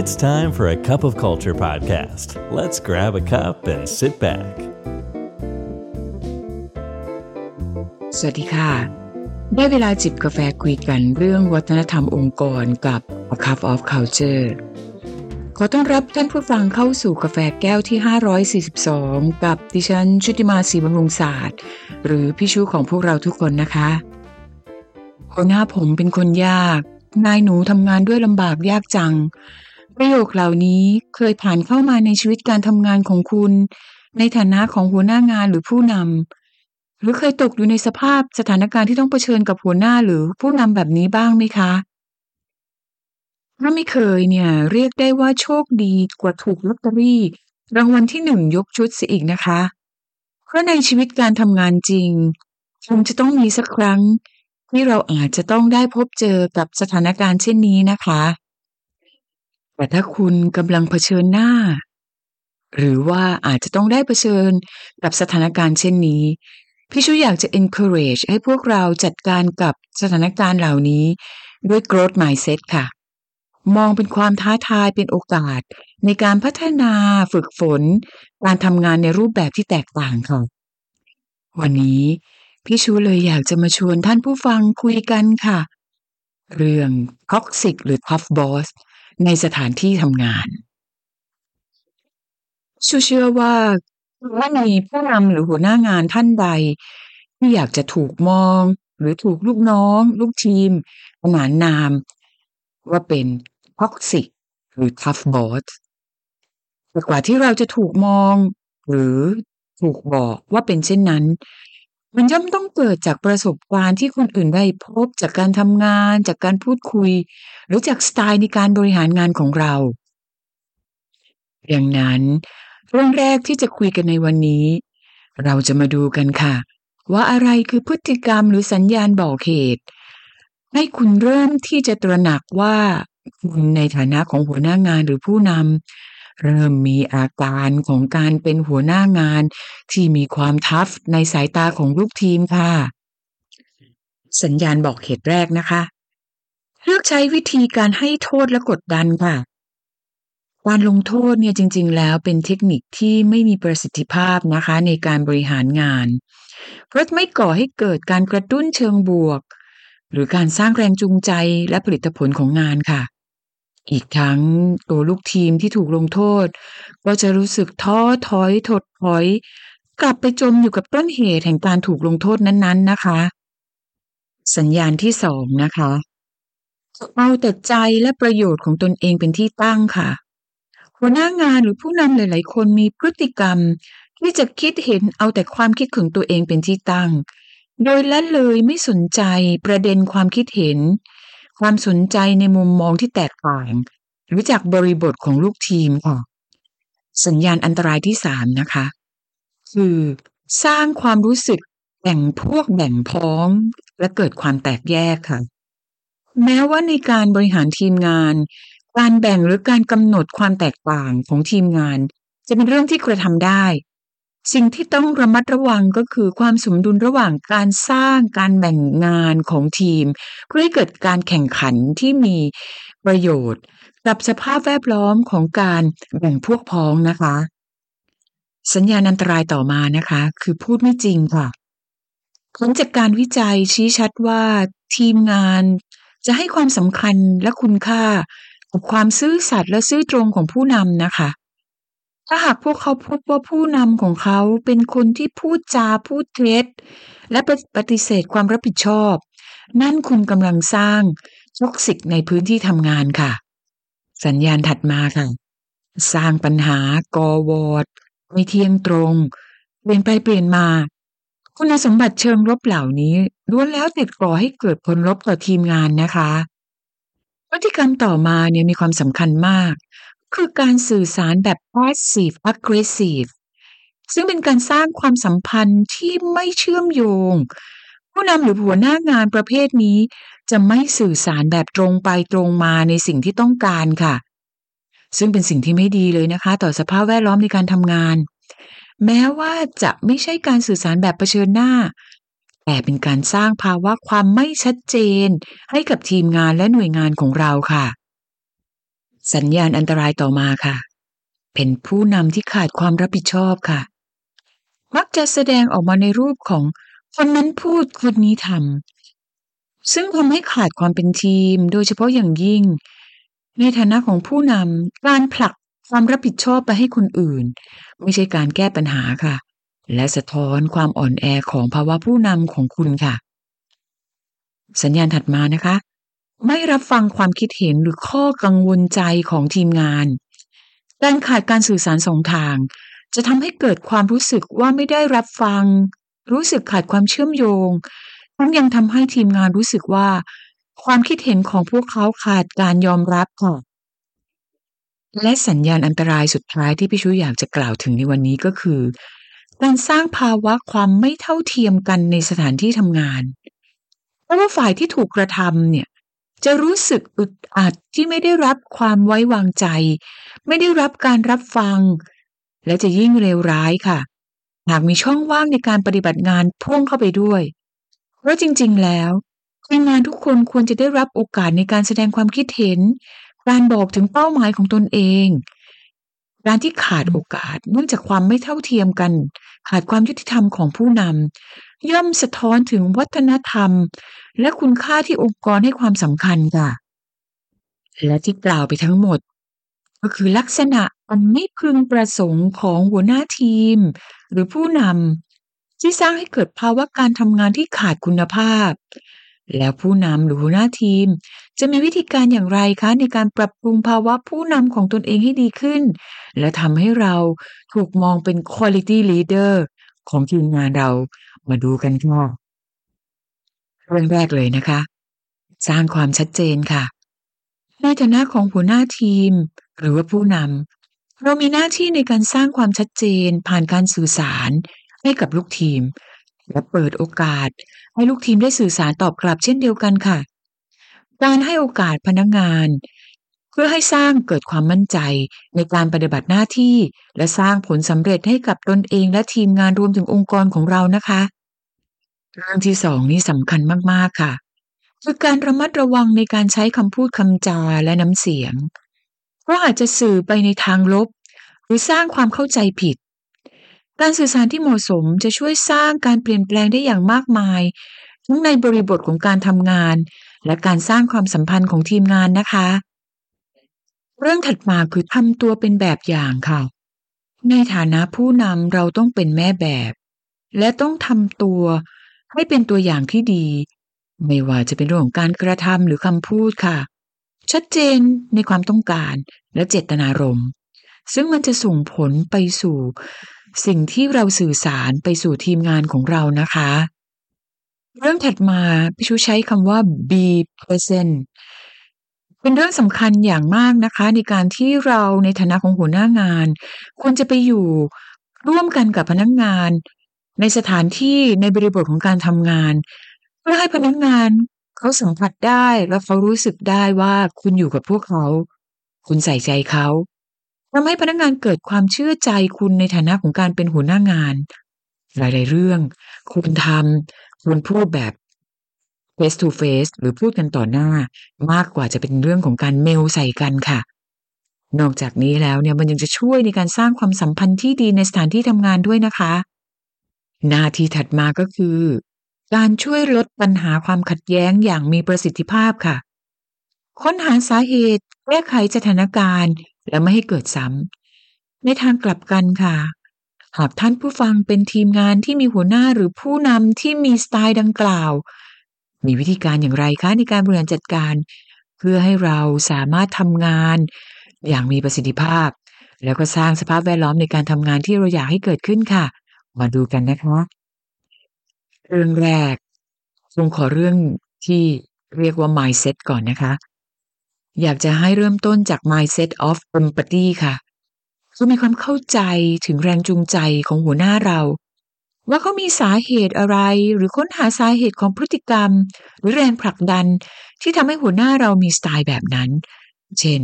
It's time for a cup of culture podcast. Let's grab a cup and sit back. สวัสดีค่ะ ได้เวลาจิบกาแฟคุยกันเรื่องวัฒนธรรมองค์กรกับ A Cup of Culture ขอต้อนรับท่านผู้ฟังเข้าสู่กาแฟแก้วที่ 542 กับดิฉันชุติมาศรีบำรุงศาสตร์ หรือพี่ชูของพวกเราทุกคนนะคะหัวหน้าผมเป็นคนยาก นายหนูทำงานด้วยลำบากยากจัง ประโยคเหล่านี้เคยผ่านเข้ามาในชีวิตการทำงานของคุณ ในฐานะของหัวหน้างานหรือผู้นำหรือเคยตกอยู่ในสภาพสถานการณ์ที่ต้องเผชิญกับหัวหน้าหรือผู้นำแบบนี้บ้างไหมคะถ้าไม่เคยเนี่ย เรียกได้ว่าโชคดีกว่าถูกลอตเตอรี่ รางวัลที่หนึ่งยกชุดเสียอีกนะคะ เพราะในชีวิตการทำงานจริงคงจะต้องมีสักครั้ง ที่เราอาจจะต้องได้พบเจอกับสถานการณ์เช่นนี้นะคะ แต่ถ้าคุณกำลังเผชิญหน้า หรือว่าอาจจะต้องได้เผชิญกับสถานการณ์เช่นนี้ พี่ชูอยากจะ encourage ให้พวกเราจัดการกับสถานการณ์เหล่านี้ด้วย growth mindset ค่ะ มองเป็นความท้าทายเป็นโอกาส ในการพัฒนาฝึกฝน การทำงานในรูปแบบที่แตกต่างค่ะ วันนี้พี่ชูเลยอยากจะมาชวนท่านผู้ฟังคุยกันค่ะ เรื่อง toxic หรือ tough boss ในสถานที่ทำงาน ชูเชื่อว่าว่ามีผู้นำหรือหัวหน้างานท่านใด ที่อยากจะถูกมอง หรือถูกลูกน้อง ลูกทีมขนานนาม ว่าเป็น toxic หรือ tough boss แต่กว่าที่เราจะถูกมอง หรือถูกบอกว่าเป็นเช่นนั้น มันย่อมต้องเกิดจากประสบการณ์ที่คนอื่นได้พบจากการทำงาน จากการพูดคุย หรือจากสไตล์ในการบริหารงานของเรา ดังนั้น เรื่องแรกที่จะคุยกันในวันนี้ เราจะมาดูกันค่ะ ว่าอะไรคือพฤติกรรมหรือสัญญาณบอกเหตุ ให้คุณเริ่มที่จะตระหนักว่าคุณในฐานะของหัวหน้างานหรือผู้นำ เริ่มมีอาการของการเป็นหัวหน้างานที่มีความทัฟในสายตาของลูกทีมค่ะ สัญญาณบอกเหตุแรกนะคะ เลือกใช้วิธีการให้โทษและกดดันค่ะการลงโทษเนี่ยจริง ๆ แล้วเป็นเทคนิคที่ไม่มีประสิทธิภาพนะคะในการบริหารงาน เพราะไม่ก่อให้เกิดการกระตุ้นเชิงบวก หรือการสร้างแรงจูงใจและผลิตผลของงานค่ะ อีกทั้งตัวลูกทีมที่ถูกลงโทษ ก็จะรู้สึกท้อถอยถดถอย กลับไปจมอยู่กับต้นเหตุแห่งการถูกลงโทษนั้นๆนะคะ สัญญาณที่สองนะคะเอาแต่ใจและประโยชน์ของตนเองเป็นที่ตั้งค่ะ หัวหน้างานหรือผู้นำหลาย ๆ คนมีพฤติกรรม ที่จะคิดเห็นเอาแต่ความคิดของตัวเองเป็นที่ตั้ง โดยละเลยไม่สนใจประเด็นความคิดเห็น ความสนใจในมุมมองที่แตกต่างหรือจากบริบทของลูกทีมค่ะสัญญาณอันตรายที่สามนะคะ คือ สร้างความรู้สึกแบ่งพวกแบ่งพ้องและเกิดความแตกแยกค่ะ แม้ว่าในการบริหารทีมงาน การแบ่งหรือการกำหนดความแตกต่างของทีมงาน จะเป็นเรื่องที่กระทำได้ สิ่งที่ต้องระมัดระวังก็คือความสมดุลระหว่างการสร้างการแบ่งงานของทีม เพื่อให้เกิดการแข่งขันที่มีประโยชน์ กับสภาพแวดล้อมของการแบ่งพวกพ้องนะคะ สัญญาณอันตรายต่อมานะคะ คือพูดไม่จริงค่ะผลจากการวิจัยชี้ชัดว่าทีมงานจะให้ความสำคัญและคุณค่ากับความซื่อสัตย์และซื่อตรงของผู้นำนะคะ ถ้าหากพวกเขาพบว่าผู้นำของเขาเป็นคนที่พูดจาพูดเท็จ และปฏิเสธความรับผิดชอบ นั่นคุณกำลังสร้างท็อกซิกในพื้นที่ทำงานค่ะ สัญญาณถัดมาค่ะ สร้างปัญหากอวอดไม่เที่ยงตรงเปลี่ยนไปเปลี่ยนมา คุณสมบัติเชิงลบเหล่านี้ล้วนแล้วติดก่อให้เกิดผลลบต่อทีมงานนะคะพฤติกรรมต่อมาเนี่ยมีความสำคัญมาก คือการสื่อสารแบบ passive aggressive ซึ่งเป็นการสร้างความสัมพันธ์ที่ไม่เชื่อมโยง ผู้นำหรือหัวหน้างานประเภทนี้ จะไม่สื่อสารแบบตรงไปตรงมาในสิ่งที่ต้องการค่ะ ซึ่งเป็นสิ่งที่ไม่ดีเลยนะคะ ต่อสภาพแวดล้อมในการทำงาน แม้ว่าจะไม่ใช่การสื่อสารแบบเผชิญหน้า แต่เป็นการสร้างภาวะความไม่ชัดเจน ให้กับทีมงานและหน่วยงานของเราค่ะ สัญญาณอันตรายต่อมาค่ะ เป็นผู้นำที่ขาดความรับผิดชอบค่ะ มักจะแสดงออกมาในรูปของคนนั้นพูดคนนี้ทำซึ่งทำให้ขาดความเป็นทีม โดยเฉพาะอย่างยิ่ง ในฐานะของผู้นำการผลักความรับผิดชอบไปให้คนอื่น ไม่ใช่การแก้ปัญหาค่ะ และสะท้อนความอ่อนแอของภาวะผู้นำของคุณค่ะ สัญญาณถัดมานะคะ ไม่รับฟังความคิดเห็นหรือข้อกังวลใจของทีมงาน การขาดการสื่อสารสองทาง จะทำให้เกิดความรู้สึกว่าไม่ได้รับฟัง รู้สึกขาดความเชื่อมโยงทั้งยังทำให้ทีมงานรู้สึกว่า ความคิดเห็นของพวกเขาขาดการยอมรับค่ะและสัญญาณอันตรายสุดท้ายที่พี่ชุยอยากจะกล่าวถึงในวันนี้ก็คือ การสร้างภาวะความไม่เท่าเทียมกันในสถานที่ทำงาน เพราะว่าฝ่ายที่ถูกกระทำเนี่ย จะรู้สึกอึดอัดที่ไม่ได้รับความไว้วางใจ ไม่ได้รับการรับฟัง และจะยิ่งเลวร้ายค่ะ หากมีช่องว่างในการปฏิบัติงานพ่วงเข้าไปด้วย เพราะจริง ๆ แล้วทีมงานทุกคนควรจะได้รับโอกาสในการแสดงความคิดเห็น การบอกถึงเป้าหมายของตนเองการที่ขาดโอกาสเนื่องจากความไม่เท่าเทียมกัน ขาดความยุติธรรมของผู้นำ ย่อมสะท้อนถึงวัฒนธรรม และคุณค่าที่องค์กรให้ความสำคัญค่ะ และที่กล่าวไปทั้งหมด ก็คือลักษณะอันไม่พึงประสงค์ของหัวหน้าทีม หรือผู้นำที่สร้างให้เกิดภาวะการทำงานที่ขาดคุณภาพ แล้วผู้นำหรือหัวหน้าทีม จะมีวิธีการอย่างไรคะ ในการปรับปรุงภาวะผู้นำของตนเองให้ดีขึ้น และทำให้เราถูกมองเป็น quality leader ของทีมงานเรา มาดูกันค่ะเรื่องแรกเลยนะคะ สร้างความชัดเจนค่ะ ในฐานะของหัวหน้าทีม หรือว่าผู้นำเรามีหน้าที่ในการสร้างความชัดเจนผ่านการสื่อสารให้กับลูกทีม และเปิดโอกาส ให้ลูกทีมได้สื่อสารตอบกลับเช่นเดียวกันค่ะ การให้โอกาสพนักงาน เพื่อให้สร้างเกิดความมั่นใจในการปฏิบัติหน้าที่ และสร้างผลสำเร็จให้กับตนเองและทีมงานรวมถึงองค์กรของเรานะคะ เรื่องที่สองนี่สำคัญมากๆค่ะ คือการระมัดระวังในการใช้คำพูดคำจาและน้ำเสียง เพราะอาจจะสื่อไปในทางลบ หรือสร้างความเข้าใจผิด การสื่อสารที่เหมาะสมจะช่วยสร้างการเปลี่ยนแปลงได้อย่างมากมาย ทั้งในบริบทของการทำงาน และการสร้างความสัมพันธ์ของทีมงานนะคะ เรื่องถัดมาคือทำตัวเป็นแบบอย่างค่ะ ในฐานะผู้นำเราต้องเป็นแม่แบบและต้องทำตัว ให้เป็นตัวอย่างที่ดี ไม่ว่าจะเป็นเรื่องของการกระทำหรือคำพูดค่ะ ชัดเจนในความต้องการและเจตนารมณ์ซึ่งมันจะส่งผลไปสู่ สิ่งที่เราสื่อสารไปสู่ทีมงานของเรานะคะ เรื่องถัดมาพี่ชูใช้คำว่า be present เป็นเรื่องสำคัญอย่างมากนะคะ ในการที่เราในฐานะของหัวหน้างาน ควรจะไปอยู่ร่วมกันกับพนักงาน ในสถานที่ในบริบทของการทำงาน เพื่อให้พนักงานเขาสัมผัสได้และเขารู้สึกได้ว่าคุณอยู่กับพวกเขา คุณใส่ใจเขาทำให้พนักงานเกิดความเชื่อใจคุณในฐานะของการเป็นหัวหน้างาน หลายๆเรื่อง คุณทำคุณพูดแบบ face to face หรือพูดกันต่อหน้ามากกว่าจะเป็นเรื่องของการเมลใส่กันค่ะ นอกจากนี้แล้วเนี่ยมันยังจะช่วยในการสร้างความสัมพันธ์ที่ดีในสถานที่ทำงานด้วยนะคะ หน้าที่ถัดมาก็คือ การช่วยลดปัญหาความขัดแย้งอย่างมีประสิทธิภาพค่ะ ค้นหาสาเหตุแก้ไขสถานการณ์ และไม่ให้เกิดซ้ำในทางกลับกันค่ะ หากท่านผู้ฟังเป็นทีมงานที่มีหัวหน้าหรือผู้นำที่มีสไตล์ดังกล่าว มีวิธีการอย่างไรคะในการบริหารจัดการ เพื่อให้เราสามารถทำงานอย่างมีประสิทธิภาพ แล้วก็สร้างสภาพแวดล้อมในการทำงานที่เราอยากให้เกิดขึ้นค่ะ มาดูกันนะคะเรื่องแรกคงขอเรื่องที่เรียกว่า mindset ก่อนนะคะ อยากจะให้เริ่มต้นจาก mindset of empathy ค่ะคือมีความเข้าใจถึงแรงจูงใจของหัวหน้าเรา ว่าเขามีสาเหตุอะไร หรือค้นหาสาเหตุของพฤติกรรม หรือแรงผลักดันที่ทำให้หัวหน้าเรามีสไตล์แบบนั้น เช่น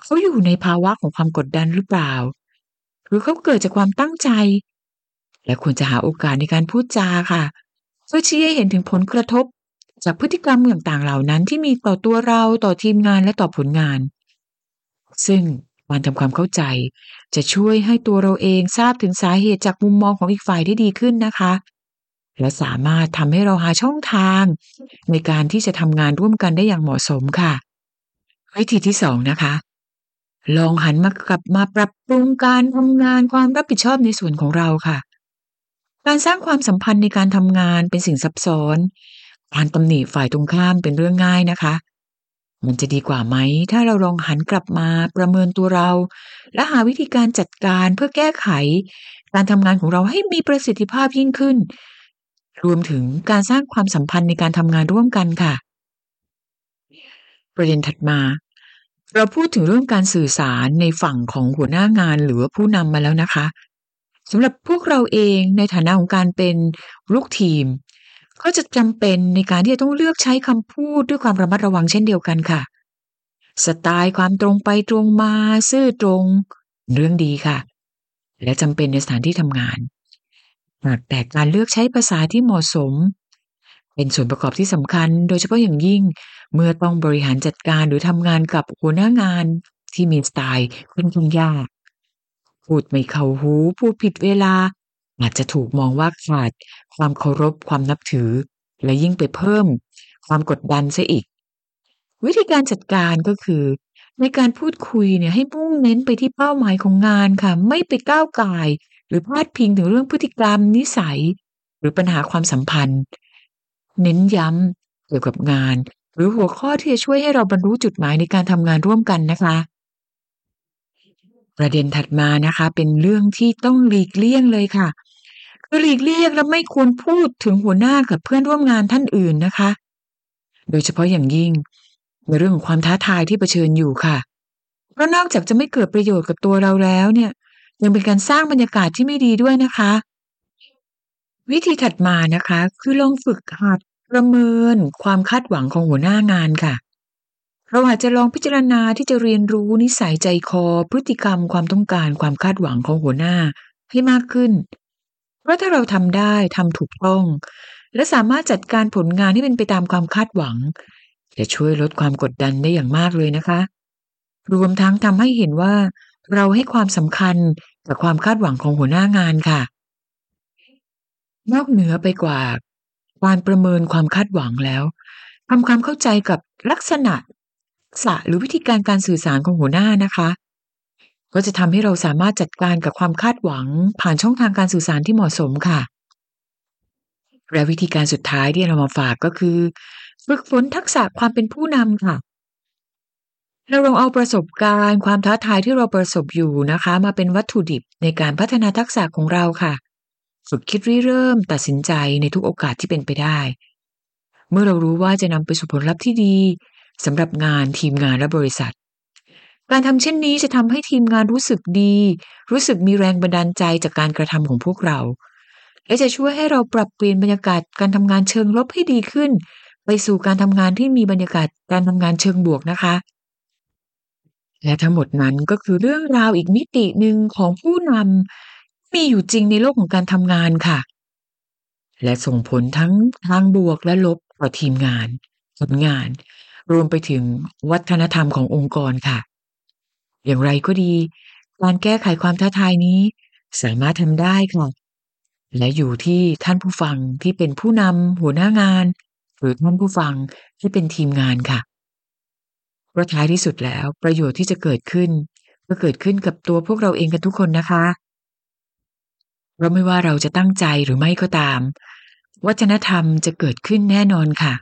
เขาอยู่ในภาวะของความกดดันหรือเปล่า หรือเขาเกิดจากความตั้งใจ และควรจะหาโอกาสในการพูดจาค่ะเพื่อชี้ให้เห็นถึงผลกระทบ จากพฤติกรรมต่างๆเหล่านั้นที่มีต่อตัวเราต่อทีมงานและต่อผลงาน ซึ่งการทำความเข้าใจ จะช่วยให้ตัวเราเองทราบถึงสาเหตุจากมุมมองของอีกฝ่ายได้ดีขึ้นนะคะ และสามารถทำให้เราหาช่องทาง ในการที่จะทำงานร่วมกันได้อย่างเหมาะสมค่ะ วิธีที่สองนะคะ ลองหันมากลับมาปรับปรุงการทำงานความรับผิดชอบในส่วนของเราค่ะ การสร้างความสัมพันธ์ในการทำงานเป็นสิ่งซับซ้อน การตำหนิฝ่ายตรงข้ามเป็นเรื่องง่ายนะคะ มันจะดีกว่าไหม ถ้าเราลองหันกลับมาประเมินตัวเรา และหาวิธีการจัดการเพื่อแก้ไข การทำงานของเราให้มีประสิทธิภาพยิ่งขึ้น รวมถึงการสร้างความสัมพันธ์ในการทำงานร่วมกันค่ะ ประเด็นถัดมา เราพูดถึงเรื่องการสื่อสารในฝั่งของหัวหน้างานหรือผู้นำมาแล้วนะคะ สำหรับพวกเราเองในฐานะของการเป็นลูกทีม ก็จะจำเป็นในการที่จะต้องเลือกใช้คำพูดด้วยความระมัดระวังเช่นเดียวกันค่ะ สไตล์ความตรงไปตรงมาซื่อตรง เรื่องดีค่ะ และจำเป็นในสถานที่ทำงานแต่การเลือกใช้ภาษาที่เหมาะสม เป็นส่วนประกอบที่สำคัญ โดยเฉพาะอย่างยิ่งเมื่อต้องบริหารจัดการหรือทำงานกับหัวหน้างานที่มีสไตล์ค่อนข้างยาก พูดไม่เข้าหู พูดผิดเวลา อาจจะถูกมองว่าขาดความเคารพความนับถือ และยิ่งไปเพิ่มความกดดันซะอีก วิธีการจัดการก็คือ ในการพูดคุยเนี่ยให้มุ่งเน้นไปที่เป้าหมายของงานค่ะ ไม่ไปก้าวไก่ายหรือพาดพิงถึงเรื่องพฤติกรรมนิสัย หรือปัญหาความสัมพันธ์ เน้นย้ำเกี่ยวกับงาน หรือหัวข้อที่จะช่วยให้เราบรรลุจุดหมายในการทำงานร่วมกันนะคะ ประเด็นถัดมานะคะ เป็นเรื่องที่ต้องหลีกเลี่ยงเลยค่ะ คือหลีกเลี่ยงและไม่ควรพูดถึงหัวหน้ากับเพื่อนร่วมงานท่านอื่นนะคะ โดยเฉพาะอย่างยิ่งในเรื่องของความท้าทายที่เผชิญอยู่ค่ะ เพราะนอกจากจะไม่เกิดประโยชน์กับตัวเราแล้วเนี่ย ยังเป็นการสร้างบรรยากาศที่ไม่ดีด้วยนะคะ วิธีถัดมานะคะ คือลองฝึกหัดประเมินความคาดหวังของหัวหน้างานค่ะ เราอาจจะลองพิจารณาที่จะเรียนรู้นิสัยใจคอ พฤติกรรมความต้องการความคาดหวังของหัวหน้าให้มากขึ้น เพราะถ้าเราทำได้ทำถูกต้อง และสามารถจัดการผลงานให้เป็นไปตามความคาดหวัง จะช่วยลดความกดดันได้อย่างมากเลยนะคะ รวมทั้งทำให้เห็นว่า เราให้ความสำคัญกับความคาดหวังของหัวหน้างานค่ะ นอกเหนือไปกว่าการประเมินความคาดหวังแล้วทำความเข้าใจกับลักษณะ กษะหรือวิธีการการสื่อสารของหัวหน้านะคะ ก็จะทำให้เราสามารถจัดการกับความคาดหวัง ผ่านช่องทางการสื่อสารที่เหมาะสมค่ะ และวิธีการสุดท้ายที่เรามาฝากก็คือ ฝึกฝนทักษะความเป็นผู้นำค่ะเราลองเอาประสบการณ์ความท้าทายที่เราประสบอยู่นะคะ มาเป็นวัตถุดิบในการพัฒนาทักษะของเราค่ะ ฝึกคิดริเริ่มตัดสินใจในทุกโอกาสที่เป็นไปได้ เมื่อเรารู้ว่าจะนำไปสู่ผลลัพธ์ที่ดี สำหรับงานทีมงานและบริษัท การทำเช่นนี้จะทำให้ทีมงานรู้สึกดี รู้สึกมีแรงบันดาลใจจากการกระทำของพวกเรา และจะช่วยให้เราปรับเปลี่ยนบรรยากาศการทำงานเชิงลบให้ดีขึ้น ไปสู่การทำงานที่มีบรรยากาศการทำงานเชิงบวกนะคะและทั้งหมดนั้นก็คือเรื่องราวอีกมิติหนึ่งของผู้นำมีอยู่จริงในโลกของการทำงานค่ะ และส่งผลทั้งทางบวกและลบต่อทีมงานผลงาน รวมไปถึงวัฒนธรรมขององค์กรค่ะ อย่างไรก็ดี การแก้ไขความท้าทายนี้สามารถทำได้ค่ะ และอยู่ที่ท่านผู้ฟังที่เป็นผู้นำหัวหน้างาน หรือท่านผู้ฟังที่เป็นทีมงานค่ะเพราะท้ายที่สุดแล้วประโยชน์ที่จะเกิดขึ้น ก็เกิดขึ้นกับตัวพวกเราเองกันทุกคนนะคะเพราะไม่ว่าเราจะตั้งใจหรือไม่ก็ตาม วัฒนธรรมจะเกิดขึ้นแน่นอนค่ะ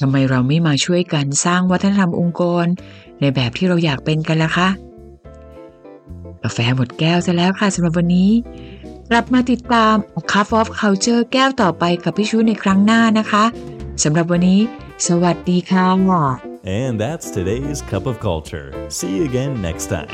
ทำไมเราไม่มาช่วยกันสร้างวัฒนธรรมองค์กร ในแบบที่เราอยากเป็นกันล่ะคะ กาแฟหมดแก้วซะแล้วค่ะสำหรับวันนี้ กลับมาติดตาม Cup of Culture แก้วต่อไปกับพี่ชูในครั้งหน้านะคะสำหรับวันนี้ สวัสดีค่ะ And that's today's Cup of Culture. See you again next time.